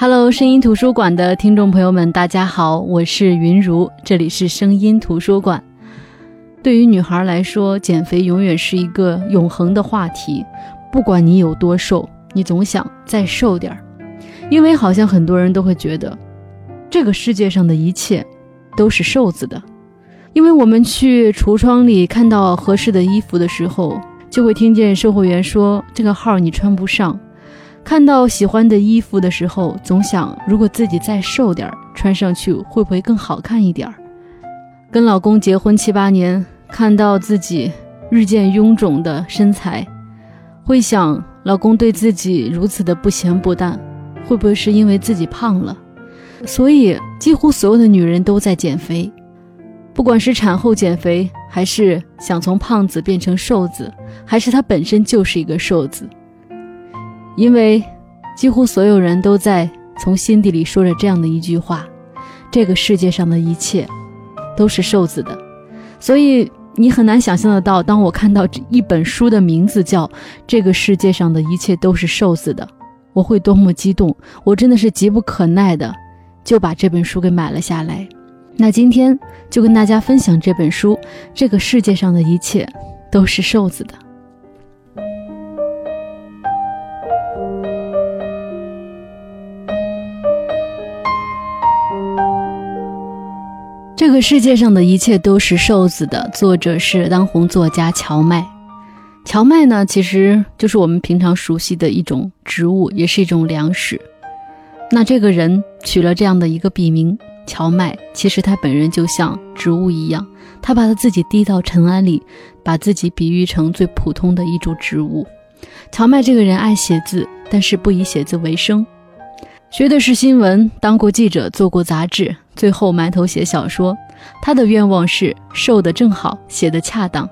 Hello，声音图书馆的听众朋友们，大家好，我是云如，这里是声音图书馆。对于女孩来说，减肥永远是一个永恒的话题。不管你有多瘦，你总想再瘦点儿，因为好像很多人都会觉得，这个世界上的一切都是瘦子的。因为我们去橱窗里看到合适的衣服的时候，就会听见售货员说：“这个号你穿不上。”看到喜欢的衣服的时候，总想如果自己再瘦点儿，穿上去会不会更好看一点儿？跟老公结婚七八年，看到自己日渐臃肿的身材，会想老公对自己如此的不咸不淡，会不会是因为自己胖了？所以，几乎所有的女人都在减肥。不管是产后减肥，还是想从胖子变成瘦子，还是她本身就是一个瘦子，因为几乎所有人都在从心底里说着这样的一句话：这个世界上的一切都是瘦子的。所以你很难想象得到，当我看到这一本书的名字叫《这个世界上的一切都是瘦子的》，我会多么激动！我真的是急不可耐的就把这本书给买了下来。那今天就跟大家分享这本书，这个世界上的一切都是瘦子的。这个世界上的一切都是瘦子的，作者是当红作家荞麦。荞麦呢，其实就是我们平常熟悉的一种植物，也是一种粮食。那这个人取了这样的一个笔名。荞麦其实他本人就像植物一样，他把他自己低到尘埃里，把自己比喻成最普通的一株植物。荞麦这个人爱写字，但是不以写字为生，学的是新闻，当过记者，做过杂志，最后埋头写小说。他的愿望是瘦的正好，写得恰当。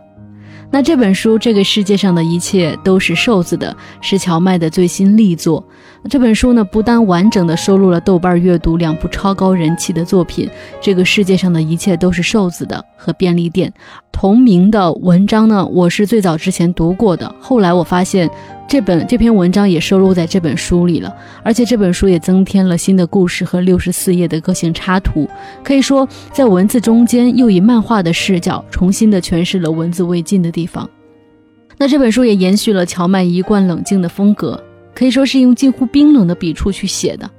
那这本书《这个世界上的一切都是瘦子的》，是荞麦的最新力作。这本书呢，不但完整的收录了豆瓣阅读两部超高人气的作品《这个世界上的一切都是瘦子的》和《便利店》同名的文章呢，我是最早之前读过的。后来我发现这本这篇文章也收录在这本书里了，而且这本书也增添了新的故事和六十四页的个性插图，可以说在文字中间又以漫画的视角重新的诠释了文字未尽的地方。那这本书也延续了乔麦一贯冷静的风格。可以说是用近乎冰冷的笔触去写的，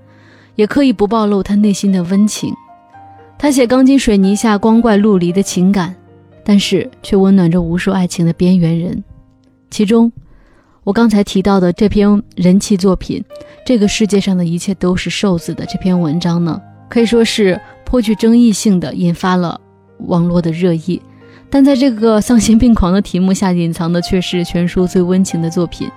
也刻意不暴露他内心的温情。他写钢筋水泥下光怪陆离的情感，但是却温暖着无数爱情的边缘人。其中，我刚才提到的这篇人气作品《这个世界上的一切都是瘦子的》这篇文章呢，可以说是颇具争议性的，引发了网络的热议。但在这个丧心病狂的题目下，隐藏的却是全书最温情的作品。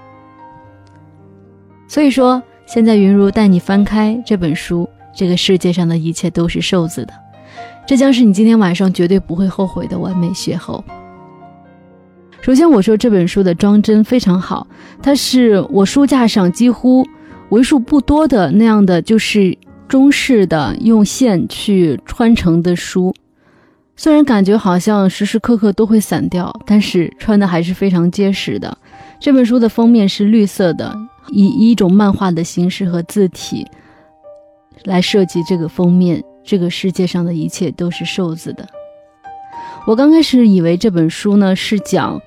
所以说，现在云如带你翻开这本书，这个世界上的一切都是瘦子的，这将是你今天晚上绝对不会后悔的完美邂逅。首先，我说这本书的装帧非常好，它是我书架上几乎为数不多的那样的，就是中式的用线去穿成的书。虽然感觉好像时时刻刻都会散掉，但是穿的还是非常结实的。这本书的封面是绿色的。以一种漫画的形式和字体来设计这个封面。这个世界上的一切都是瘦子的。我刚开始以为这本书呢是讲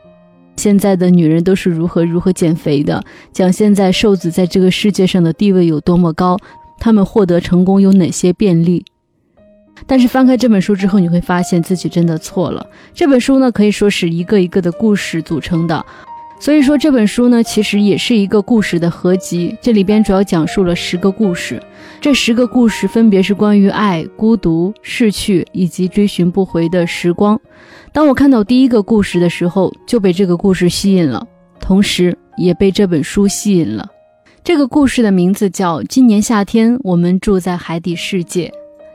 现在的女人都是如何如何减肥的，讲现在瘦子在这个世界上的地位有多么高，他们获得成功有哪些便利。但是翻开这本书之后，你会发现自己真的错了。这本书呢可以说是一个一个的故事组成的。所以说这本书呢，其实也是一个故事的合集。这里边主要讲述了十个故事，这十个故事分别是关于爱、孤独、逝去以及追寻不回的时光。当我看到第一个故事的时候，就被这个故事吸引了，同时也被这本书吸引了。这个故事的名字叫《今年夏天我们住在海底世界》，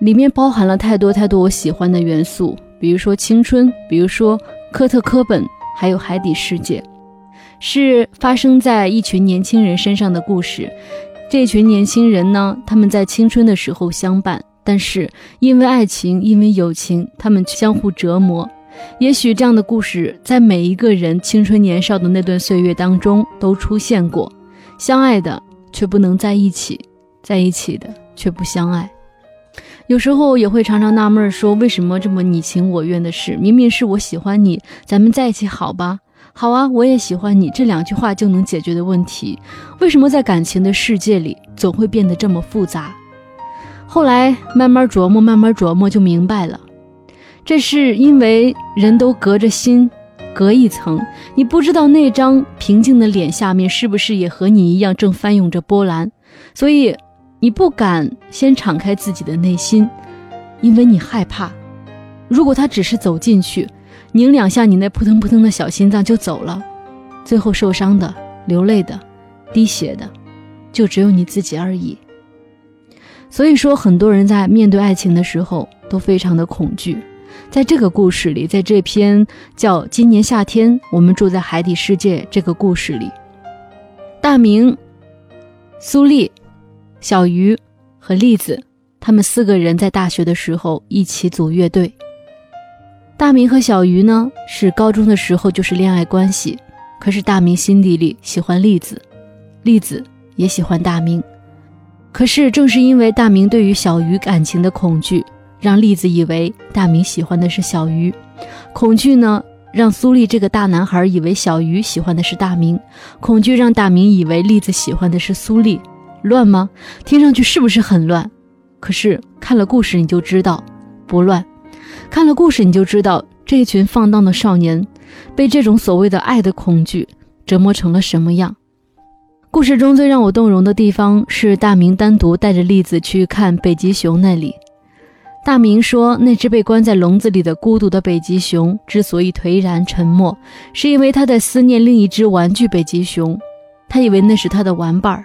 里面包含了太多太多我喜欢的元素，比如说青春，比如说科特·科本，还有海底世界。是发生在一群年轻人身上的故事。这群年轻人呢，他们在青春的时候相伴，但是因为爱情，因为友情，他们相互折磨。也许这样的故事在每一个人青春年少的那段岁月当中都出现过。相爱的却不能在一起，在一起的却不相爱。有时候也会常常纳闷，说为什么这么你情我愿的事，明明是我喜欢你，咱们在一起好吧？好啊，我也喜欢你，这两句话就能解决的问题，为什么在感情的世界里总会变得这么复杂？后来慢慢琢磨，慢慢琢磨就明白了，这是因为人都隔着心。隔一层，你不知道那张平静的脸下面是不是也和你一样正翻涌着波澜，所以你不敢先敞开自己的内心，因为你害怕，如果他只是走进去，拧两下你那扑腾扑腾的小心脏就走了，最后受伤的、流泪的、滴血的，就只有你自己而已。所以说，很多人在面对爱情的时候都非常的恐惧。在这个故事里，在这篇叫《今年夏天我们住在海底世界》这个故事里，大明、苏丽、小鱼和栗子，他们四个人在大学的时候一起组乐队。大明和小鱼呢，是高中的时候就是恋爱关系，可是大明心底里喜欢栗子，栗子也喜欢大明，可是正是因为大明对于小鱼感情的恐惧。让栗子以为大明喜欢的是小鱼，恐惧呢让苏丽这个大男孩以为小鱼喜欢的是大明，恐惧让大明以为栗子喜欢的是苏丽，乱吗？听上去是不是很乱？可是看了故事你就知道不乱，看了故事你就知道这群放荡的少年被这种所谓的爱的恐惧折磨成了什么样。故事中最让我动容的地方是大明单独带着栗子去看北极熊那里。大明说：“那只被关在笼子里的孤独的北极熊之所以颓然沉默，是因为他在思念另一只玩具北极熊。他以为那是他的玩伴儿，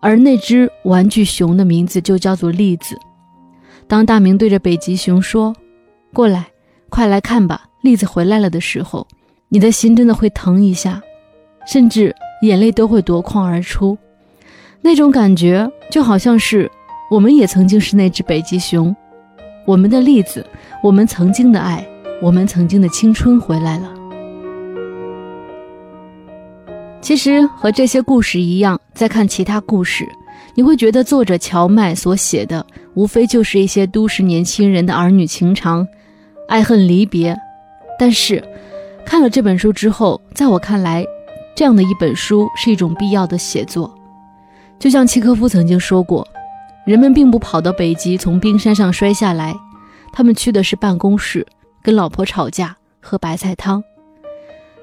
而那只玩具熊的名字就叫做栗子。当大明对着北极熊说：‘过来，快来看吧，栗子回来了’的时候，你的心真的会疼一下，甚至眼泪都会夺眶而出。那种感觉就好像是我们也曾经是那只北极熊。”我们的栗子，我们曾经的爱，我们曾经的青春回来了。其实和这些故事一样，在看其他故事，你会觉得作者乔麦所写的，无非就是一些都市年轻人的儿女情长、爱恨离别。但是，看了这本书之后，在我看来，这样的一本书是一种必要的写作。就像契科夫曾经说过。人们并不跑到北极从冰山上摔下来，他们去的是办公室，跟老婆吵架，喝白菜汤。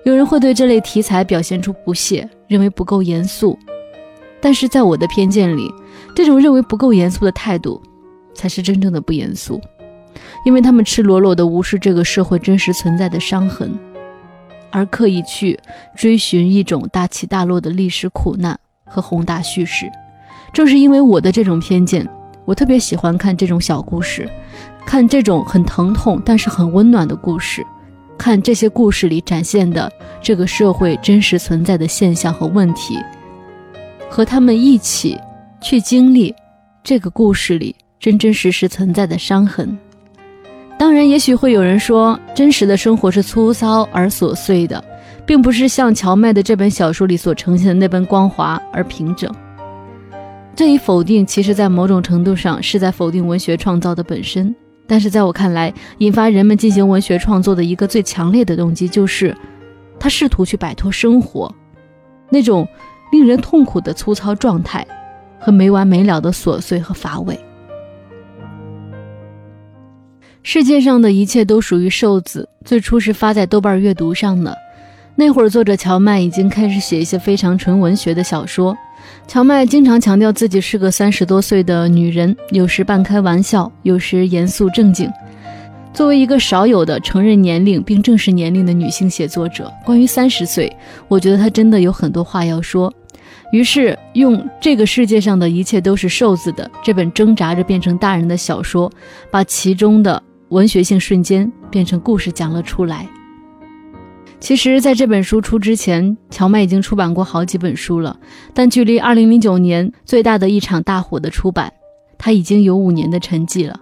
有人会对这类题材表现出不屑，认为不够严肃。但是在我的偏见里，这种认为不够严肃的态度，才是真正的不严肃，因为他们赤裸裸地无视这个社会真实存在的伤痕，而刻意去追寻一种大起大落的历史苦难和宏大叙事。正是因为我的这种偏见，我特别喜欢看这种小故事，看这种很疼痛但是很温暖的故事，看这些故事里展现的这个社会真实存在的现象和问题，和他们一起去经历这个故事里真真实实存在的伤痕。当然，也许会有人说，真实的生活是粗糙而琐碎的，并不是像乔麦的这本小说里所呈现的那般光滑而平整。这一否定，其实，在某种程度上是在否定文学创造的本身。但是，在我看来，引发人们进行文学创作的一个最强烈的动机，就是他试图去摆脱生活那种令人痛苦的粗糙状态和没完没了的琐碎和乏味。世界上的一切都属于瘦子，最初是发在豆瓣阅读上的。那会儿，作者乔麦已经开始写一些非常纯文学的小说。乔麦经常强调自己是个三十多岁的女人，有时半开玩笑，有时严肃正经。作为一个少有的承认年龄并正视年龄的女性写作者，关于三十岁，我觉得她真的有很多话要说。于是，用《这个世界上的一切都是瘦子的》这本挣扎着变成大人的小说，把其中的文学性瞬间变成故事讲了出来。其实，在这本书出之前，乔麦已经出版过好几本书了。但距离2009年最大的一场大火的出版，他已经有五年的沉寂了。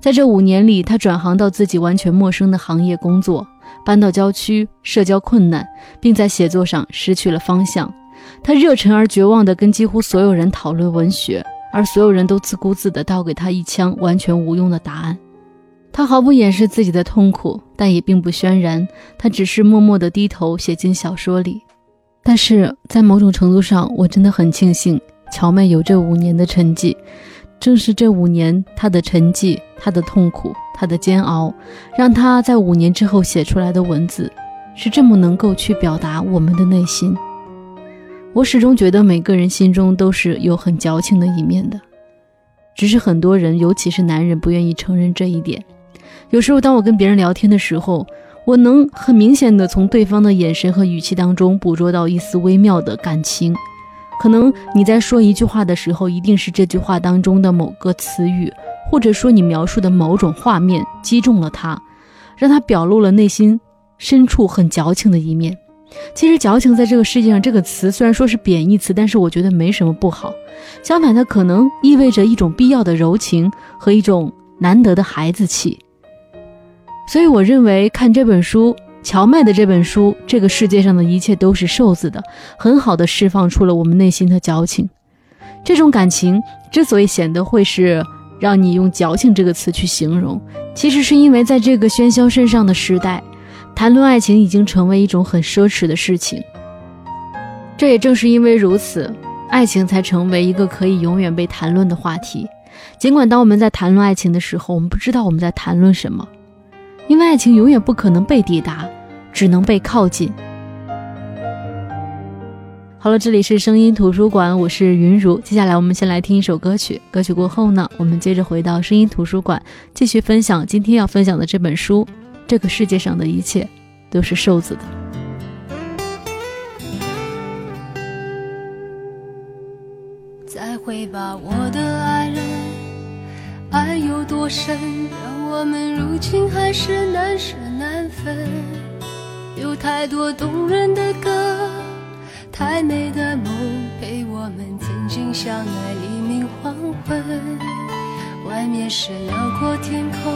在这五年里，他转行到自己完全陌生的行业工作，搬到郊区，社交困难，并在写作上失去了方向。他热忱而绝望地跟几乎所有人讨论文学，而所有人都自顾自地倒给他一枪完全无用的答案。他毫不掩饰自己的痛苦，但也并不渲染，他只是默默地低头写进小说里。但是在某种程度上，我真的很庆幸乔妹有这五年的沉寂。正是这五年，她的沉寂、她的痛苦、她的煎熬，让她在五年之后写出来的文字，是这么能够去表达我们的内心。我始终觉得每个人心中都是有很矫情的一面的，只是很多人，尤其是男人，不愿意承认这一点。有时候，当我跟别人聊天的时候，我能很明显的从对方的眼神和语气当中捕捉到一丝微妙的感情。可能你在说一句话的时候，一定是这句话当中的某个词语，或者说你描述的某种画面击中了他，让他表露了内心深处很矫情的一面。其实，矫情在这个世界上这个词虽然说是贬义词，但是我觉得没什么不好。相反，它可能意味着一种必要的柔情和一种难得的孩子气。所以我认为看这本书，乔麦的这本书，这个世界上的一切都是瘦子的，很好的释放出了我们内心的矫情。这种感情之所以显得会是让你用矫情这个词去形容，其实是因为在这个喧嚣甚上的时代，谈论爱情已经成为一种很奢侈的事情。这也正是因为如此，爱情才成为一个可以永远被谈论的话题。尽管当我们在谈论爱情的时候，我们不知道我们在谈论什么。因为爱情永远不可能被抵达，只能被靠近。好了，这里是声音图书馆，我是云如。接下来我们先来听一首歌曲，歌曲过后呢，我们接着回到声音图书馆，继续分享今天要分享的这本书。这个世界上的一切都是瘦子的。再会吧，我的，爱有多深？让我们如今还是难舍难分，有太多动人的歌，太美的梦，陪我们曾经相爱黎明黄昏。外面是辽阔天空，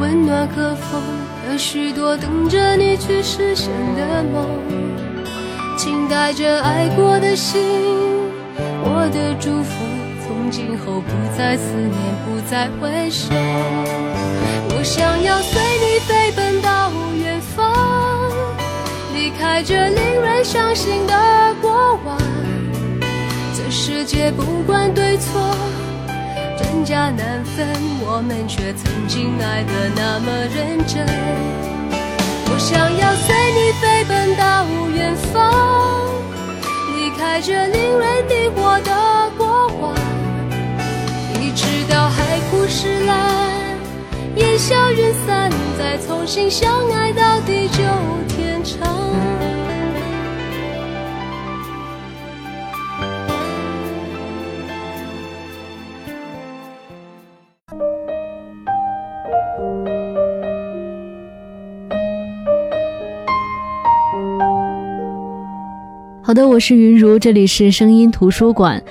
温暖和风，和许多等着你去实现的梦。请带着爱过的心，我的祝福。今后不再思念，不再回首。我想要随你飞奔到远方，离开这令人伤心的过往。这世界不管对错，真假难分，我们却曾经爱得那么认真。我想要随你飞奔到远方，离开这令人迷惑的过往。直到海枯石烂，烟消云散，再重新相爱到地久天长。好的，我是云如，这里是声音图书馆。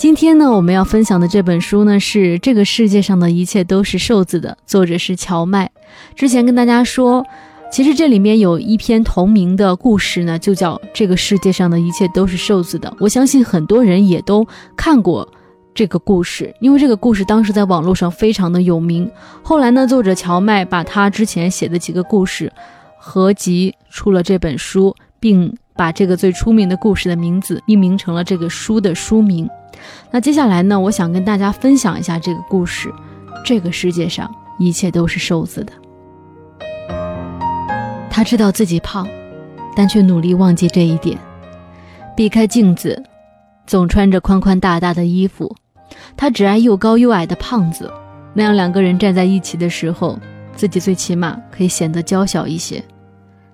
今天呢，我们要分享的这本书呢，是这个世界上的一切都是瘦子的，作者是乔麦。之前跟大家说，其实这里面有一篇同名的故事呢，就叫《这个世界上的一切都是瘦子的》。我相信很多人也都看过这个故事，因为这个故事当时在网络上非常的有名。后来呢，作者乔麦把他之前写的几个故事合集出了这本书，并把这个最出名的故事的名字命名成了这个书的书名。那接下来呢？我想跟大家分享一下这个故事。这个世界上一切都是瘦子的。他知道自己胖，但却努力忘记这一点，避开镜子，总穿着宽宽大大的衣服。他只爱又高又矮的胖子，那样两个人站在一起的时候，自己最起码可以显得娇小一些。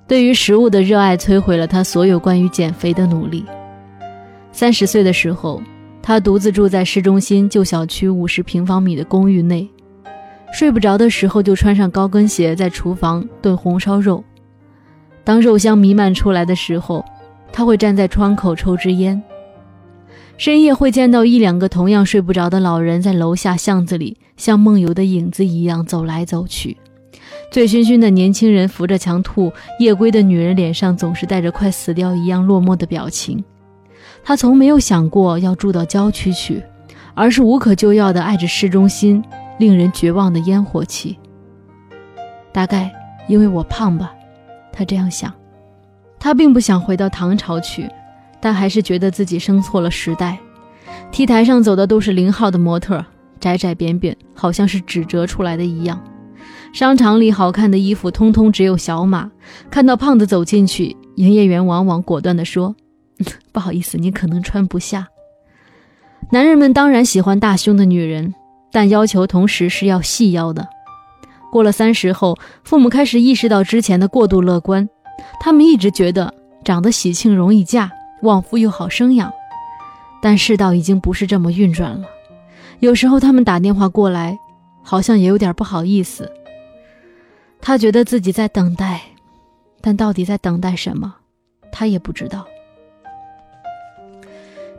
对于食物的热爱摧毁了他所有关于减肥的努力。三十岁的时候。他独自住在市中心旧小区五十平方米的公寓内，睡不着的时候就穿上高跟鞋在厨房炖红烧肉。当肉香弥漫出来的时候，他会站在窗口抽支烟。深夜会见到一两个同样睡不着的老人在楼下巷子里像梦游的影子一样走来走去。醉醺醺的年轻人扶着墙吐，夜归的女人脸上总是带着快死掉一样落寞的表情。他从没有想过要住到郊区去，而是无可救药的爱着市中心令人绝望的烟火气。大概因为我胖吧，他这样想。他并不想回到唐朝去，但还是觉得自己生错了时代。T 台上走的都是零号的模特，窄窄扁扁，好像是纸折出来的一样。商场里好看的衣服通通只有小码。看到胖子走进去，营业员往往果断地说：“ 不好意思，你可能穿不下。”男人们当然喜欢大胸的女人，但要求同时是要细腰的。过了三十后，父母开始意识到之前的过度乐观。他们一直觉得长得喜庆容易嫁，旺夫又好生养，但世道已经不是这么运转了。有时候他们打电话过来，好像也有点不好意思。他觉得自己在等待，但到底在等待什么，他也不知道。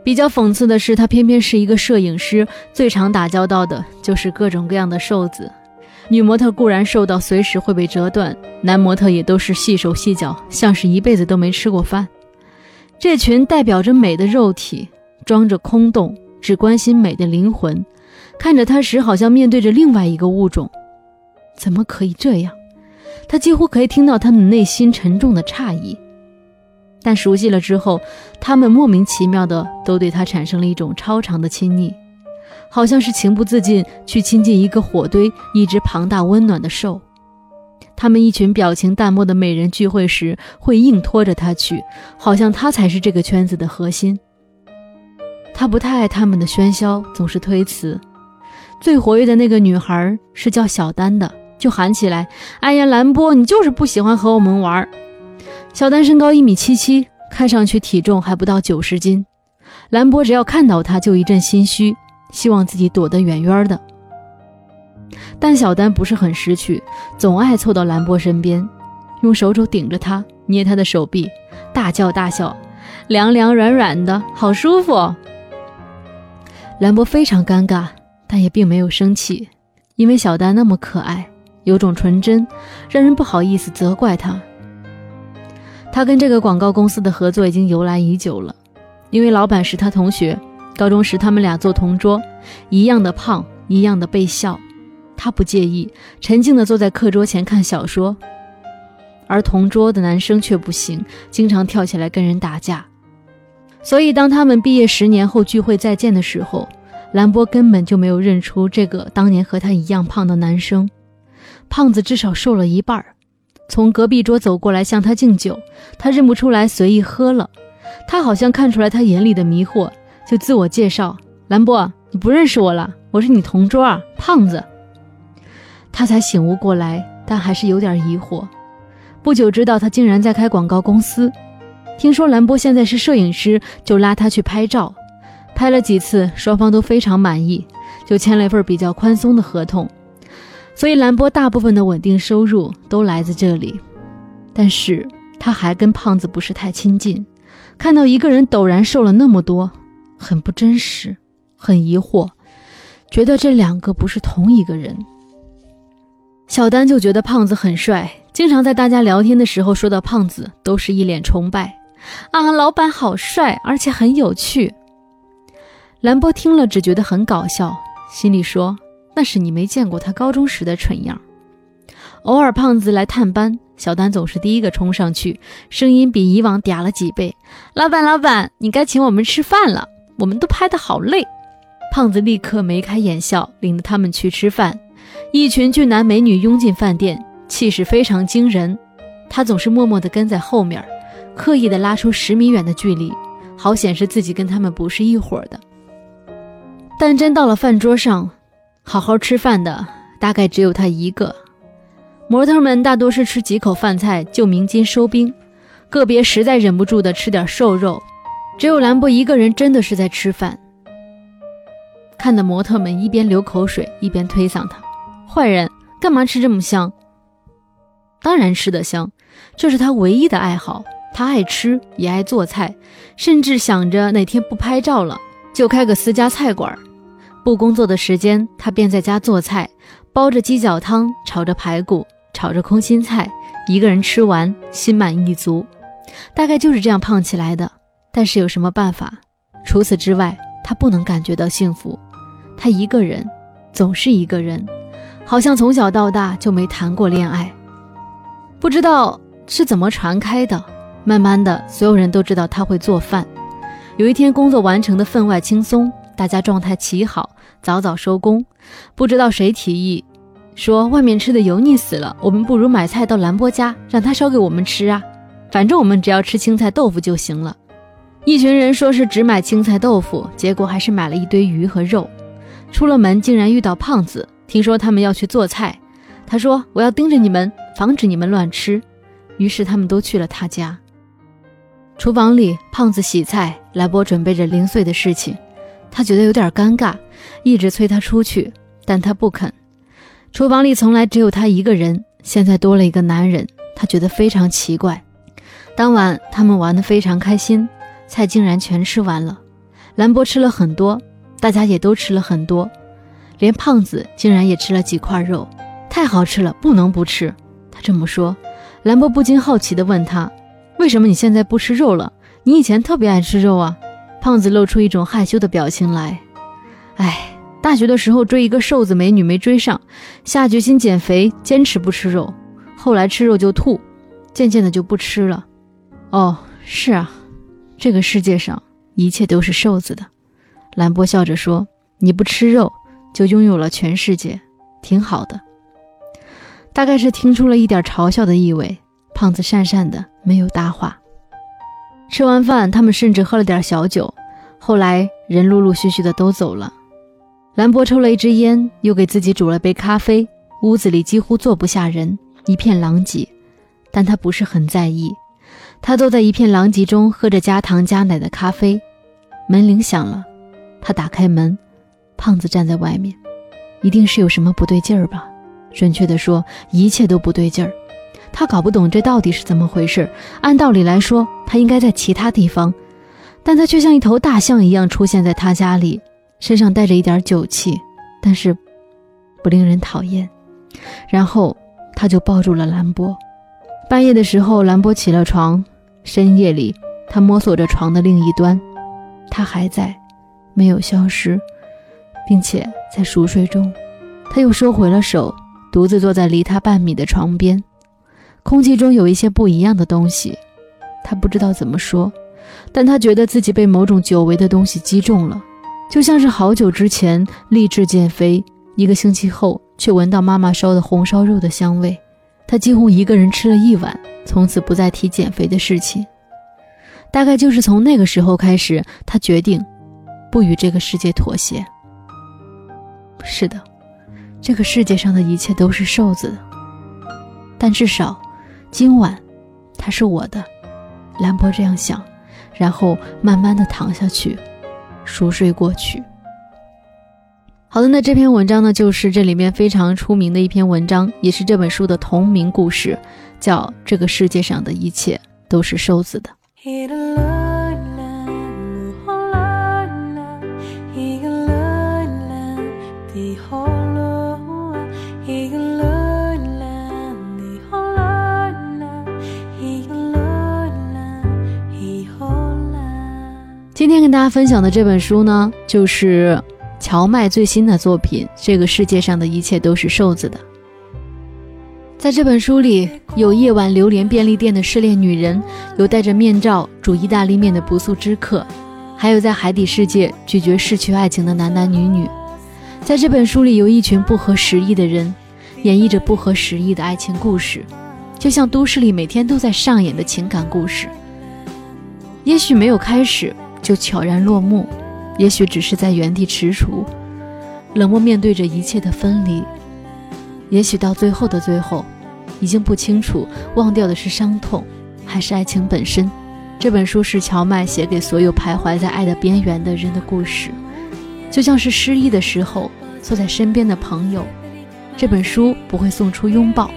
比较讽刺的是，他偏偏是一个摄影师，最常打交道的就是各种各样的瘦子。女模特固然瘦到随时会被折断，男模特也都是细手细脚，像是一辈子都没吃过饭。这群代表着美的肉体，装着空洞，只关心美的灵魂，看着他时好像面对着另外一个物种。怎么可以这样？他几乎可以听到他们内心沉重的诧异。但熟悉了之后，他们莫名其妙的都对他产生了一种超常的亲昵。好像是情不自禁去亲近一个火堆，一只庞大温暖的兽。他们一群表情淡漠的美人聚会时，会硬拖着他去，好像他才是这个圈子的核心。他不太爱他们的喧嚣，总是推辞。最活跃的那个女孩是叫小丹的，就喊起来：“哎呀，兰波，你就是不喜欢和我们玩。”小丹身高一米七七，看上去体重还不到九十斤。兰波只要看到她，就一阵心虚。希望自己躲得远远的，但小丹不是很识趣，总爱凑到兰波身边，用手肘顶着他，捏他的手臂，大叫大笑，凉凉软软的，好舒服。兰博非常尴尬，但也并没有生气，因为小丹那么可爱，有种纯真，让人不好意思责怪他。他跟这个广告公司的合作已经由来已久了，因为老板是他同学。高中时，他们俩坐同桌，一样的胖，一样的被笑。他不介意，沉静地坐在课桌前看小说，而同桌的男生却不行，经常跳起来跟人打架。所以，当他们毕业十年后聚会再见的时候，兰波根本就没有认出这个当年和他一样胖的男生。胖子至少瘦了一半儿，从隔壁桌走过来向他敬酒，他认不出来，随意喝了。他好像看出来他眼里的迷惑。就自我介绍，兰波，你不认识我了，我是你同桌啊，胖子。他才醒悟过来，但还是有点疑惑。不久知道他竟然在开广告公司，听说兰波现在是摄影师，就拉他去拍照，拍了几次，双方都非常满意，就签了一份比较宽松的合同。所以兰波大部分的稳定收入都来自这里，但是他还跟胖子不是太亲近，看到一个人陡然瘦了那么多。很不真实，很疑惑，觉得这两个不是同一个人。小丹就觉得胖子很帅，经常在大家聊天的时候说到胖子，都是一脸崇拜。啊，老板好帅，而且很有趣。兰波听了只觉得很搞笑，心里说：“那是你没见过他高中时的蠢样。”偶尔胖子来探班，小丹总是第一个冲上去，声音比以往嗲了几倍：“老板，老板，你该请我们吃饭了。”我们都拍得好累，胖子立刻眉开眼笑，领着他们去吃饭。一群俊男美女拥进饭店，气势非常惊人。他总是默默地跟在后面，刻意地拉出十米远的距离，好显示自己跟他们不是一伙的。但真到了饭桌上，好好吃饭的大概只有他一个。模特们大多是吃几口饭菜就鸣金收兵，个别实在忍不住的吃点瘦肉。只有兰博一个人真的是在吃饭，看的模特们一边流口水一边推搡他：“坏人，干嘛吃这么香？”当然吃得香，这是他唯一的爱好。他爱吃，也爱做菜，甚至想着哪天不拍照了，就开个私家菜馆。不工作的时间，他便在家做菜，煲着鸡脚汤，炒着排骨，炒着空心菜，一个人吃完，心满意足。大概就是这样胖起来的。但是有什么办法？除此之外，他不能感觉到幸福，他一个人，总是一个人，好像从小到大就没谈过恋爱。不知道是怎么传开的，慢慢的，所有人都知道他会做饭。有一天，工作完成的分外轻松，大家状态奇好，早早收工。不知道谁提议说，外面吃的油腻死了，我们不如买菜到兰波家，让他烧给我们吃啊。反正我们只要吃青菜豆腐就行了。一群人说是只买青菜豆腐，结果还是买了一堆鱼和肉。出了门竟然遇到胖子，听说他们要去做菜，他说我要盯着你们，防止你们乱吃。于是他们都去了他家。厨房里，胖子洗菜，来波准备着零碎的事情。他觉得有点尴尬，一直催他出去，但他不肯。厨房里从来只有他一个人，现在多了一个男人，他觉得非常奇怪。当晚他们玩得非常开心，菜竟然全吃完了。兰博吃了很多，大家也都吃了很多，连胖子竟然也吃了几块肉，太好吃了，不能不吃。他这么说，兰博不禁好奇地问他：“为什么你现在不吃肉了？你以前特别爱吃肉啊？”胖子露出一种害羞的表情来：“哎，大学的时候追一个瘦子美女没追上，下决心减肥，坚持不吃肉，后来吃肉就吐，渐渐的就不吃了。”哦，是啊，这个世界上一切都是瘦子的。兰波笑着说：“你不吃肉，就拥有了全世界，挺好的。”大概是听出了一点嘲笑的意味，胖子讪讪的没有搭话。吃完饭，他们甚至喝了点小酒。后来人陆陆续续的都走了。兰博抽了一支烟，又给自己煮了杯咖啡。屋子里几乎坐不下人，一片狼藉，但他不是很在意。他坐在一片狼藉中，喝着加糖加奶的咖啡。门铃响了，他打开门，胖子站在外面，一定是有什么不对劲儿吧？准确的说，一切都不对劲儿。他搞不懂这到底是怎么回事。按道理来说，他应该在其他地方，但他却像一头大象一样出现在他家里，身上带着一点酒气，但是不令人讨厌。然后他就抱住了兰波。半夜的时候，兰波起了床。深夜里，他摸索着床的另一端，他还在，没有消失，并且在熟睡中。他又收回了手，独自坐在离他半米的床边。空气中有一些不一样的东西，他不知道怎么说，但他觉得自己被某种久违的东西击中了，就像是好久之前立志减肥，一个星期后却闻到妈妈烧的红烧肉的香味。他几乎一个人吃了一碗，从此不再提减肥的事情。大概就是从那个时候开始，他决定不与这个世界妥协。是的，这个世界上的一切都是瘦子的，但至少今晚他是我的。兰博这样想，然后慢慢的躺下去，熟睡过去。好的，那这篇文章呢，就是这里面非常出名的一篇文章，也是这本书的同名故事，叫《这个世界上的一切都是瘦子的》。今天跟大家分享的这本书呢，就是。荞麦最新的作品《这个世界上的一切都是瘦子的》。在这本书里，有夜晚流连便利店的失恋女人，有戴着面罩煮意大利面的不速之客，还有在海底世界拒绝逝去爱情的男男女女。在这本书里，有一群不合时宜的人，演绎着不合时宜的爱情故事，就像都市里每天都在上演的情感故事。也许没有开始，就悄然落幕。也许只是在原地踟蹰，冷漠面对着一切的分离。也许到最后的最后，已经不清楚忘掉的是伤痛，还是爱情本身。这本书是荞麦写给所有徘徊在爱的边缘的人的故事，就像是失意的时候坐在身边的朋友。这本书不会送出拥抱，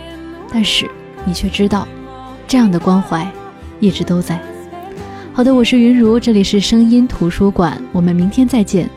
但是你却知道，这样的关怀一直都在。好的，我是云如，这里是声音图书馆，我们明天再见。